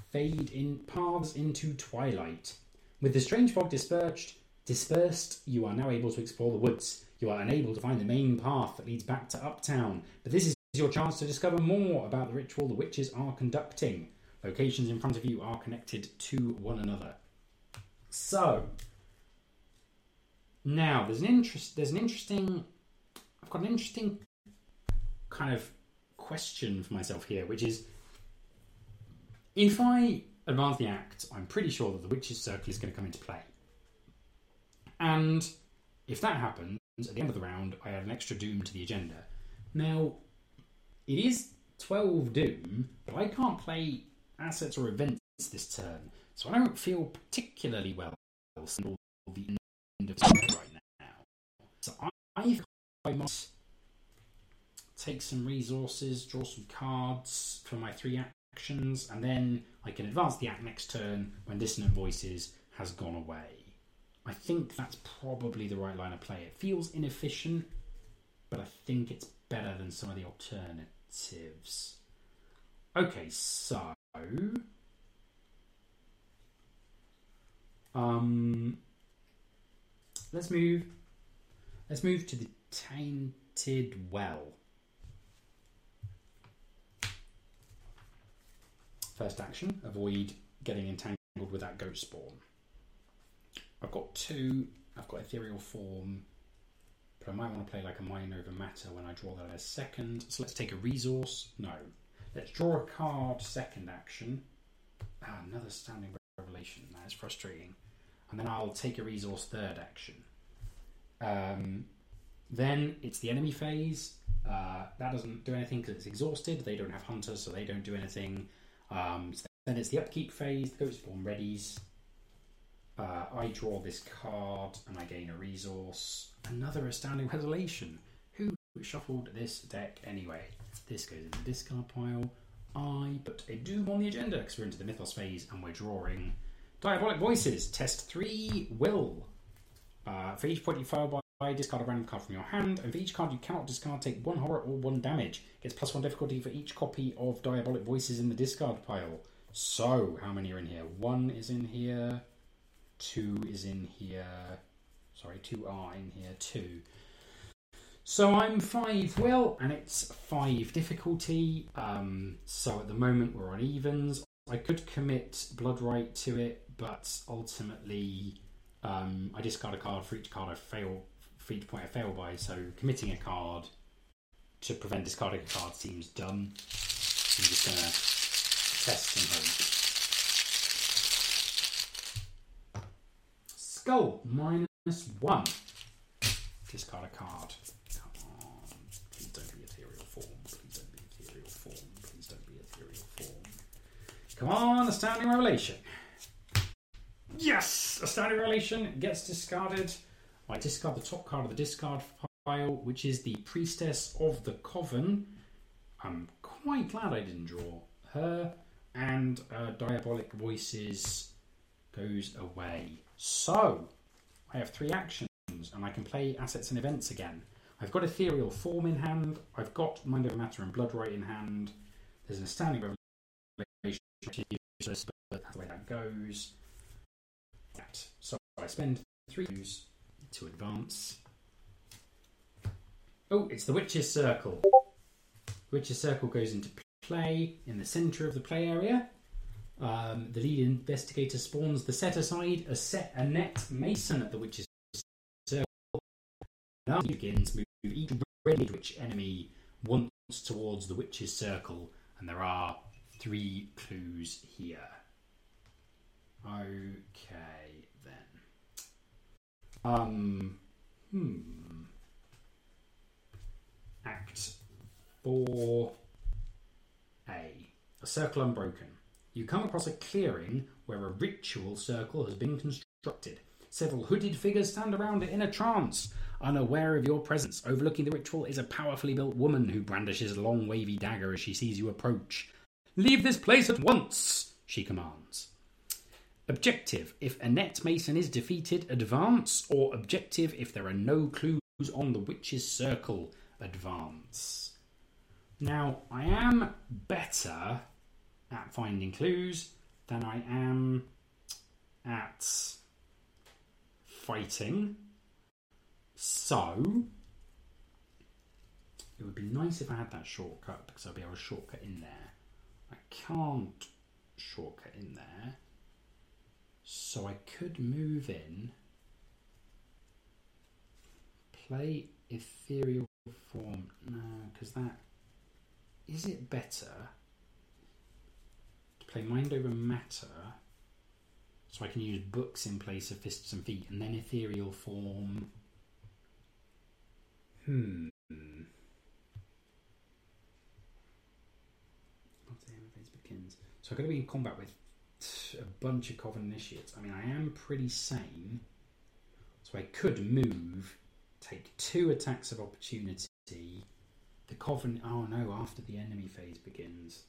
fade in paths into twilight. With the strange fog dispersed, Dispersed, you are now able to explore the woods. You are unable to find the main path that leads back to Uptown, but this is your chance to discover more about the ritual the witches are conducting. Locations in front of you are connected to one another. So, now there's an interest. There's an interesting. I've got an interesting kind of question for myself here, which is if I advance the act, I'm pretty sure that the witch's circle is going to come into play. And if that happens, at the end of the round, I add an extra doom to the agenda. Now, it is 12 doom, but I can't play assets or events this turn, so I don't feel particularly well the end of right now. So I, I, I must take some resources, draw some cards for my three actions, and then I can advance the act next turn when Dissonant Voices has gone away. I think that's probably the right line of play. It feels inefficient, but I think it's better than some of the alternatives. Okay, so um let's move let's move to the tainted well. First action, avoid getting entangled with that goat spawn. I've got two. I've got ethereal form, but I might want to play like a mind over matter when I draw that as second. So let's take a resource. No, let's draw a card. Second action. Ah, another astounding revelation. That is frustrating. And then I'll take a resource. Third action. Um, then it's the enemy phase. Uh, that doesn't do anything because it's exhausted. They don't have hunters, so they don't do anything. Um, so then it's the upkeep phase. The Goat Spawn readies. Uh, I draw this card and I gain a resource. Another astounding revelation. Who shuffled this deck anyway? This goes in the discard pile. I put a Doom on the agenda because we're into the Mythos phase and we're drawing Diabolic Voices. Test 3 Will. Uh, for each point you fire by, discard a random card from your hand, and for each card you cannot discard, take one horror or one damage. Gets plus one difficulty for each copy of Diabolic Voices in the discard pile. So, how many are in here? One is in here, two is in here. Sorry, two are in here two. So I'm five will, and it's five difficulty. Um, so at the moment we're on evens. I could commit Bloodrite to it, but ultimately um, I discard a card for each card I fail, for each point I fail by. So committing a card to prevent discarding a card seems dumb. I'm just gonna test and hope. Skull minus one. Discard a card. Come on. Please don't be ethereal form. Please don't be ethereal form. Please don't be ethereal form. Come on, astounding revelation. Yes! Astounding revelation gets discarded. I discard the top card of the discard pile, which is the priestess of the coven. I'm quite glad I didn't draw her. And uh, diabolic voices goes away. So, I have three actions and I can play assets and events again. I've got Ethereal Form in hand, I've got Mind Over Matter and Bloodrite in hand. There's an Astounding Revelation, but that's the way that goes. So I spend three use to advance. Oh, it's the Witch's Circle. Witch's Circle goes into play in the centre of the play area. Um, the lead investigator spawns the set aside a set Anette Mason at the witch's circle. Now begins move each red witch enemy once towards the witch's circle, and there are three clues here. Okay. Um. Hmm. Act four. A. A circle unbroken you come across a clearing where a ritual circle has been constructed. Several hooded figures stand around it in a trance. Unaware of your presence, overlooking the ritual is a powerfully built woman who brandishes a long wavy dagger as she sees you approach. Leave this place at once, she commands. Objective if Anette Mason is defeated, advance, or objective if there are no clues on the witch's circle, advance. Now, I am better at finding clues than I am at fighting. So it would be nice if I had that shortcut because I'll be able to shortcut in there. I can't shortcut in there. So I could move in, play ethereal form. No, because that. Is it better to play mind over matter so I can use books in place of fists and feet and then ethereal form? Hmm. So I'm going to be in combat with a bunch of Coven initiates. I mean, I am pretty sane, so I could move, take two attacks of opportunity. The Coven. Oh no! After the enemy phase begins.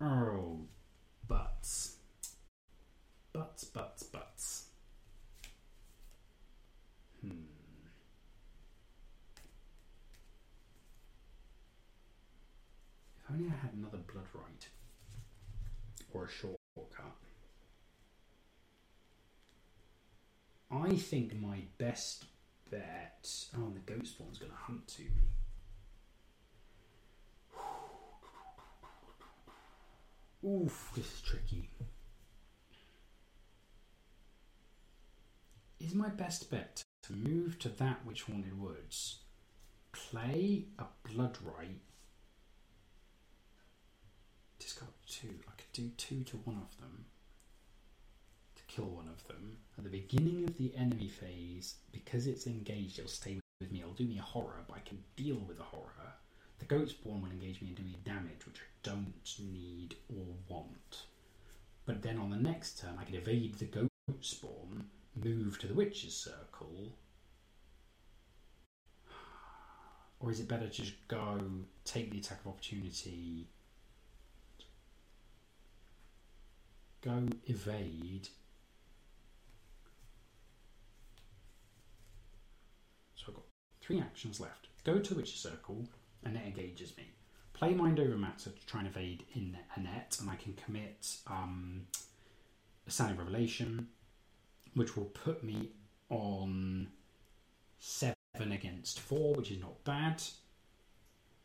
Oh, butts, butts, butts, butts. Hmm. If only I had another blood rite or a shortcut. I think my best bet. Oh, the goat spawn's going to hunt to me. Oof, this is tricky. Is my best bet to move to that Witch Haunted Woods, play a blood rite, discard two. I could do two to one of them to kill one of them. At the beginning of the enemy phase, because it's engaged, it'll stay with me. It'll do me a horror, but I can deal with a horror. The goat spawn will engage me and do me damage, which I don't need or want. But then on the next turn, I can evade the goat spawn, move to the witch's circle. Or is it better to just go, take the attack of opportunity, go evade. So I've got three actions left. Go to which circle, and it engages me. Play Mind Over Matter to try and evade in Anette, and I can commit um, Astounding Revelation, which will put me on seven against four, which is not bad.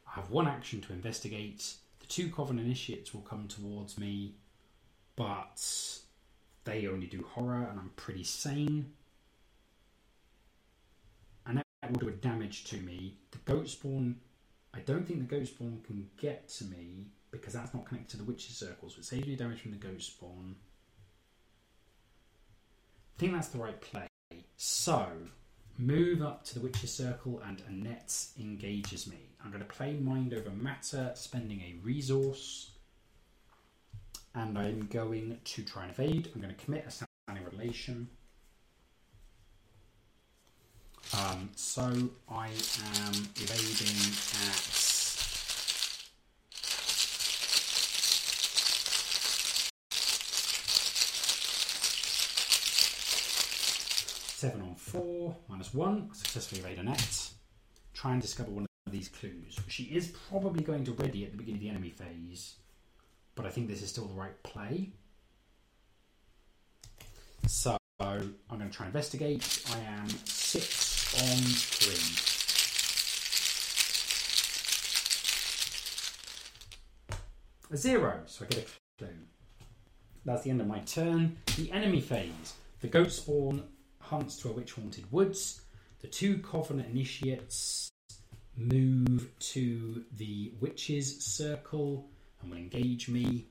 I have one action to investigate. The two Coven Initiates will come towards me but they only do horror, and I'm pretty sane. And that will do a damage to me. The goat spawn, I don't think the goat spawn can get to me because that's not connected to the witch's circles. So it saves me damage from the goat spawn. I think that's the right play. So, move up to the witch's circle, and Anette engages me. I'm going to play mind over matter, spending a resource and I'm going to try and evade. I'm going to commit a standing relation. Um, so I am evading at seven on four minus one. Successfully evade Anette. Try and discover one of these clues. She is probably going to ready at the beginning of the enemy phase but I think this is still the right play. So I'm going to try investigate. I am six on three. A zero, so I get a clue. That's the end of my turn. The enemy phase. The goat spawn hunts to a witch haunted woods. The two coven initiates move to the witch's circle and will engage me.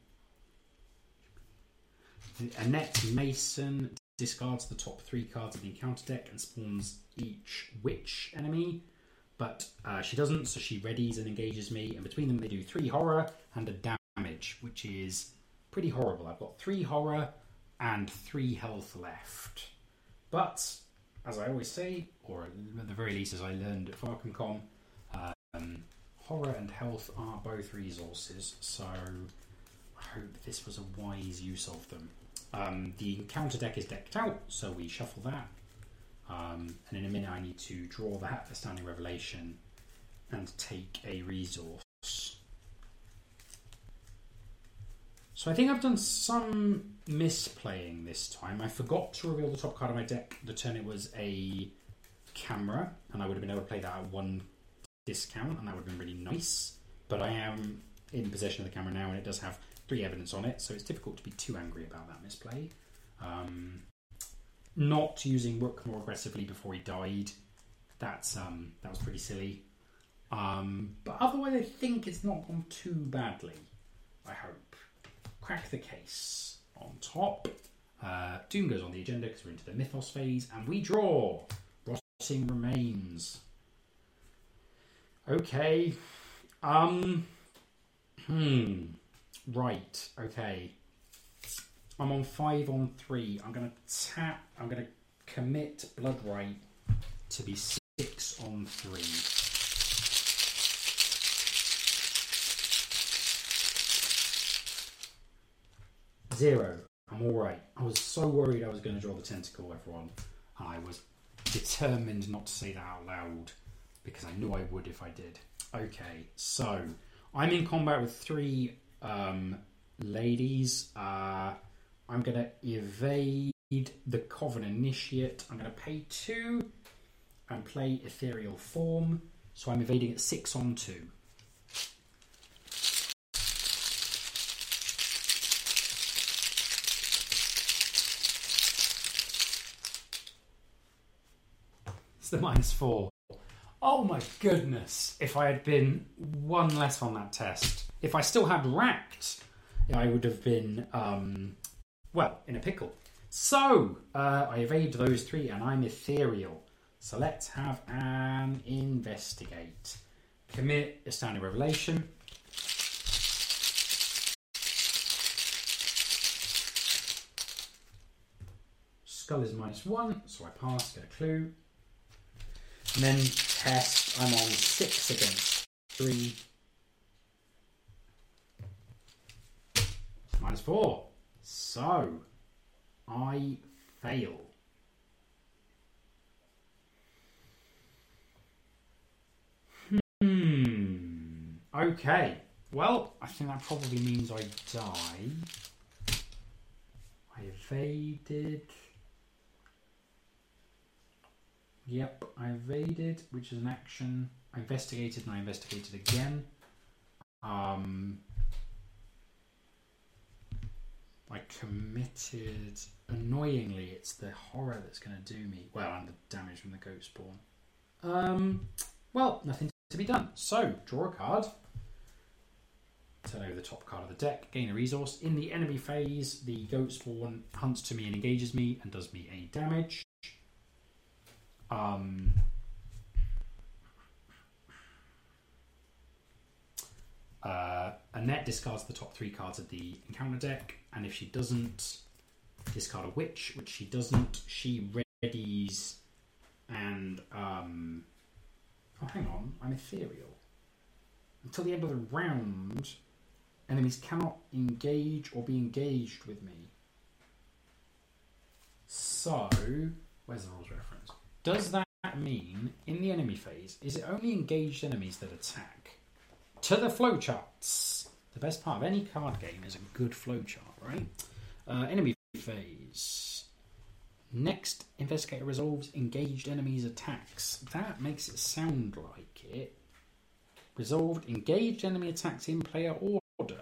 Anette Mason discards the top three cards of the encounter deck and spawns each witch enemy, but uh, she doesn't, so she readies and engages me. And between them, they do three horror and a damage, which is pretty horrible. I've got three horror and three health left. But as I always say, or at the very least as I learned at FarcomCom, horror and health are both resources, so I hope this was a wise use of them. Um, the encounter deck is decked out, so we shuffle that. Um, and in a minute, I need to draw that for Astounding Revelation and take a resource. So I think I've done some misplaying this time. I forgot to reveal the top card of my deck the turn it was a camera, and I would have been able to play that at one discount, and that would have been really nice. But I am in possession of the camera now, and it does have three evidence on it, so it's difficult to be too angry about that misplay. Um, not using Rook more aggressively before he died, that's um, that was pretty silly. Um, but otherwise, I think it's not gone too badly. I hope. Crack the case on top. Uh, Doom goes on the agenda because we're into the Mythos phase, and we draw. Rotting remains. Okay. Um. Hmm. Right. Okay. I'm on five on three. I'm to tap. I'm to commit Blood Rite to be six on three. Zero. I'm all right. I was so worried I was going to draw the tentacle, everyone. I was determined not to say that out loud because I knew I would if I did. Okay, so I'm in combat with three um, ladies. Uh, I'm going to evade the Coven Initiate. I'm going to pay two and play Ethereal Form. So I'm evading at six on two. It's the minus four. Oh my goodness! If I had been one less on that test, if I still had racked, I would have been, um, well, in a pickle. So, uh, I evade those three and I'm ethereal. So let's have an investigate. Commit astounding revelation. Skull is minus one, so I pass, get a clue. And then test, I'm on six against three. Minus four. So, I fail. Hmm. Okay. Well, I think that probably means I die. I evaded. Yep, I evaded, which is an action. I investigated and I investigated again. Um, I committed. Annoyingly, it's the horror that's going to do me. Well, and the damage from the goat spawn. Um, well, nothing to be done. So, draw a card. Turn over the top card of the deck. Gain a resource. In the enemy phase, the goat spawn hunts to me and engages me and does me any damage. Um, uh, Anette discards the top three cards of the encounter deck, and if she doesn't discard a witch, which she doesn't, she readies and um, oh, hang on, I'm ethereal. Until the end of the round, enemies cannot engage or be engaged with me. So, where's the rules reference? Does that mean in the enemy phase, is it only engaged enemies that attack? To the flowcharts. The best part of any card game is a good flowchart, right? Uh, enemy phase. Next, investigator resolves engaged enemies' attacks. That makes it sound like it. Resolved engaged enemy attacks in player order.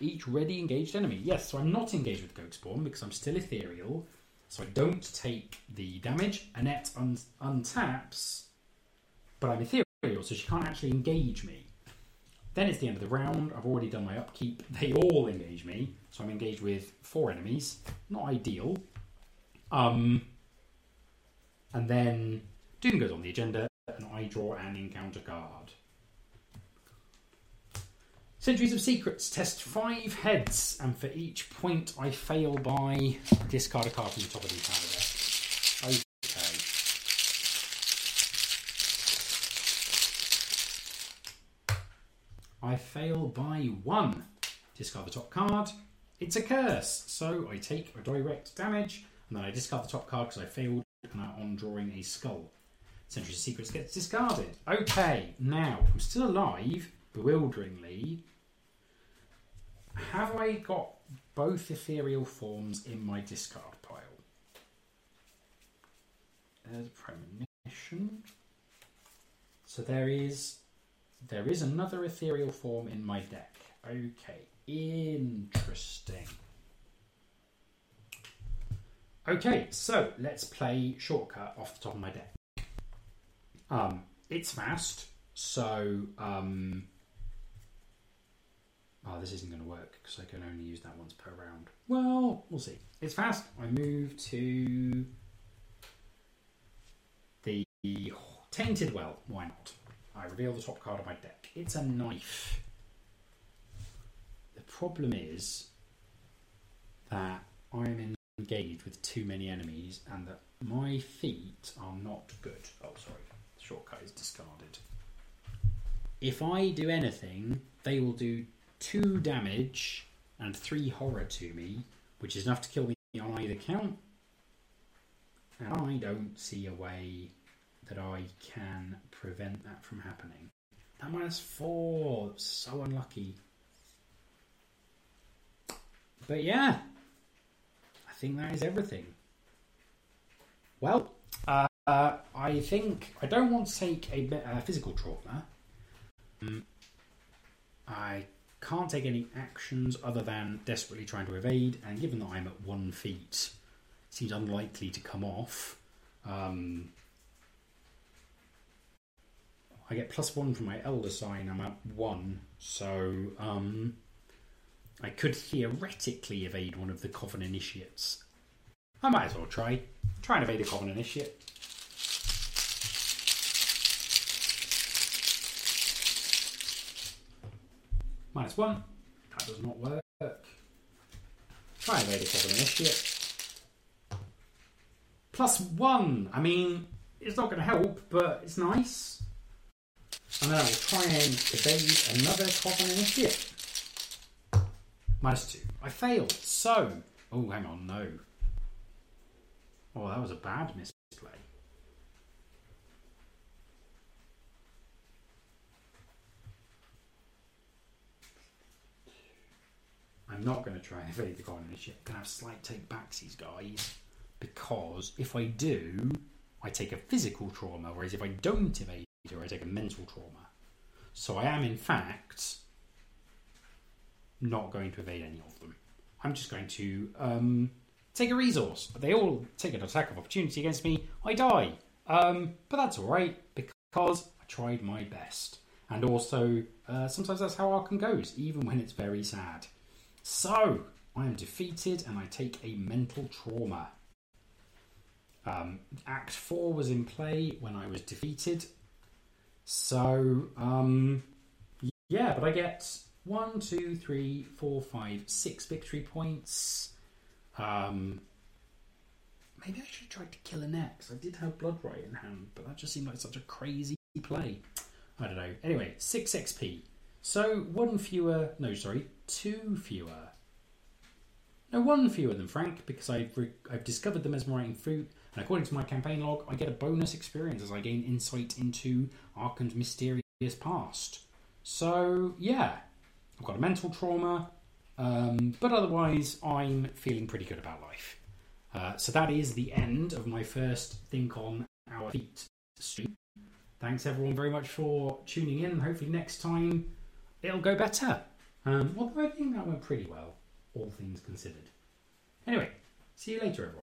Each ready engaged enemy. Yes, so I'm not engaged with Goat Spawn because I'm still ethereal. So I don't take the damage. Anette un- untaps, but I'm ethereal, so she can't actually engage me. Then it's the end of the round. I've already done my upkeep. They all engage me, so I'm engaged with four enemies. Not ideal. Um, and then Doom goes on the agenda, and I draw an encounter card. Centuries of Secrets test five heads, and for each point I fail by discard a card from the top of the encounter deck. Okay. I fail by one. Discard the top card. It's a curse, so I take a direct damage, and then I discard the top card because I failed on drawing a skull. Centuries of Secrets gets discarded. Okay, now I'm still alive, bewilderingly. Have I got both ethereal forms in my discard pile? There's a premonition. So there is there is another ethereal form in my deck. Okay, interesting. Okay, so let's play shortcut off the top of my deck. Um, it's fast, so um, oh, this isn't going to work because I can only use that once per round. Well, we'll see. It's fast. I move to the tainted well. Why not? I reveal the top card of my deck. It's a knife. The problem is that I'm engaged with too many enemies and that my feet are not good. Oh, sorry. The shortcut is discarded. If I do anything, they will do two damage and three horror to me, which is enough to kill me on either count. And I don't see a way that I can prevent that from happening. That minus four, so unlucky. But yeah, I think that is everything. Well, uh, uh, I think I don't want to take a, a physical trauma. Um, I can't take any actions other than desperately trying to evade, and given that I'm at one feet, it seems unlikely to come off. Um, I get plus one from my elder sign. I'm at one, so um, I could theoretically evade one of the Coven initiates. I might as well try. Try and evade a Coven initiate. Minus one. That does not work. Try a Coven initiate. Plus one. I mean, it's not going to help, but it's nice. And then I will try and evade another Coven initiate. Minus two. I failed. So, oh, hang on, no. Oh, that was a bad misplay. I'm not going to try and evade the initiate. I'm going to have slight take backsies, guys. Because if I do, I take a physical trauma, whereas if I don't evade or I take a mental trauma. So I am, in fact, not going to evade any of them. I'm just going to um, take a resource. They all take an attack of opportunity against me. I die. Um, but that's alright because I tried my best. And also, uh, sometimes that's how Arkham goes, even when it's very sad. So, I am defeated and I take a mental trauma. Um, Act 4 was in play when I was defeated. So, um, yeah, but I get one, two, three, four, five, six victory points. Um, maybe I should have tried to kill an X. I did have Blood Rite in hand, but that just seemed like such a crazy play. I don't know. Anyway, 6 XP. So, one fewer. No, sorry, two fewer. No, one fewer than Frank because I've, re- I've discovered the mesmerizing flute and according to my campaign log, I get a bonus experience as I gain insight into Arkham's mysterious past. So, yeah, I've got a mental trauma, um, but otherwise, I'm feeling pretty good about life. Uh, so, that is the end of my first Think on Our Feet stream. Thanks, everyone, very much for tuning in. Hopefully, next time it'll go better. Um, although I think that went pretty well, all things considered. Anyway, see you later, everyone.